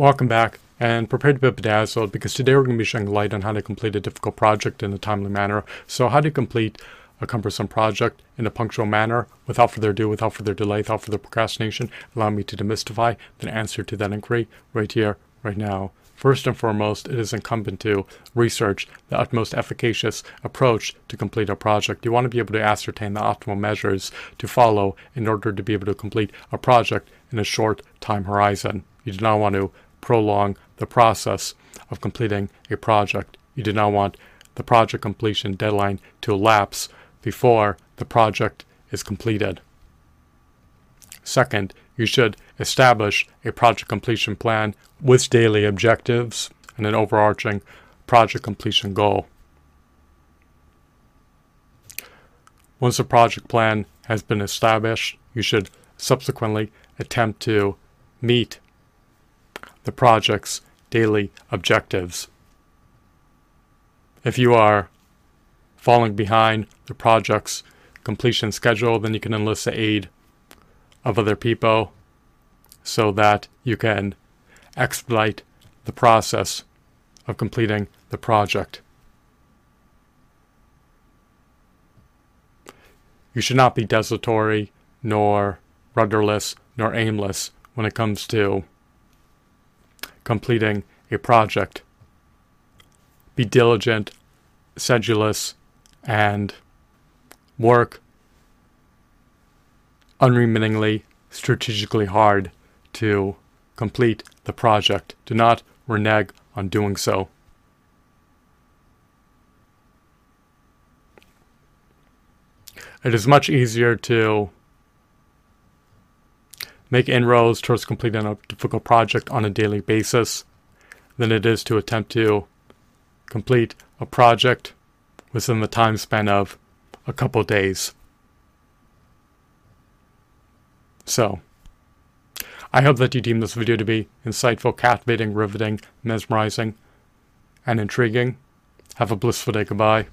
Welcome back, and prepare to be bedazzled because today we're going to be shedding light on how to complete a difficult project in a timely manner. So, how to complete a cumbersome project in a punctual manner without further ado, without further delay, without further procrastination. Allow me to demystify the answer to that inquiry right here, right now. First and foremost, it is incumbent to research the utmost efficacious approach to complete a project. You want to be able to ascertain the optimal measures to follow in order to be able to complete a project in a short time horizon. You do not want to prolong the process of completing a project. You do not want the project completion deadline to elapse before the project is completed. Second, you should establish a project completion plan with daily objectives and an overarching project completion goal. Once a project plan has been established, you should subsequently attempt to meet the project's daily objectives. If you are falling behind the project's completion schedule, then you can enlist the aid of other people so that you can expedite the process of completing the project. You should not be desultory, nor rudderless, nor aimless when it comes to completing a project. Be diligent, sedulous, and work unremittingly, strategically hard to complete the project. Do not renege on doing so. It is much easier to make inroads towards completing a difficult project on a daily basis than it is to attempt to complete a project within the time span of a couple days. So, I hope that you deem this video to be insightful, captivating, riveting, mesmerizing, and intriguing. Have a blissful day. Goodbye.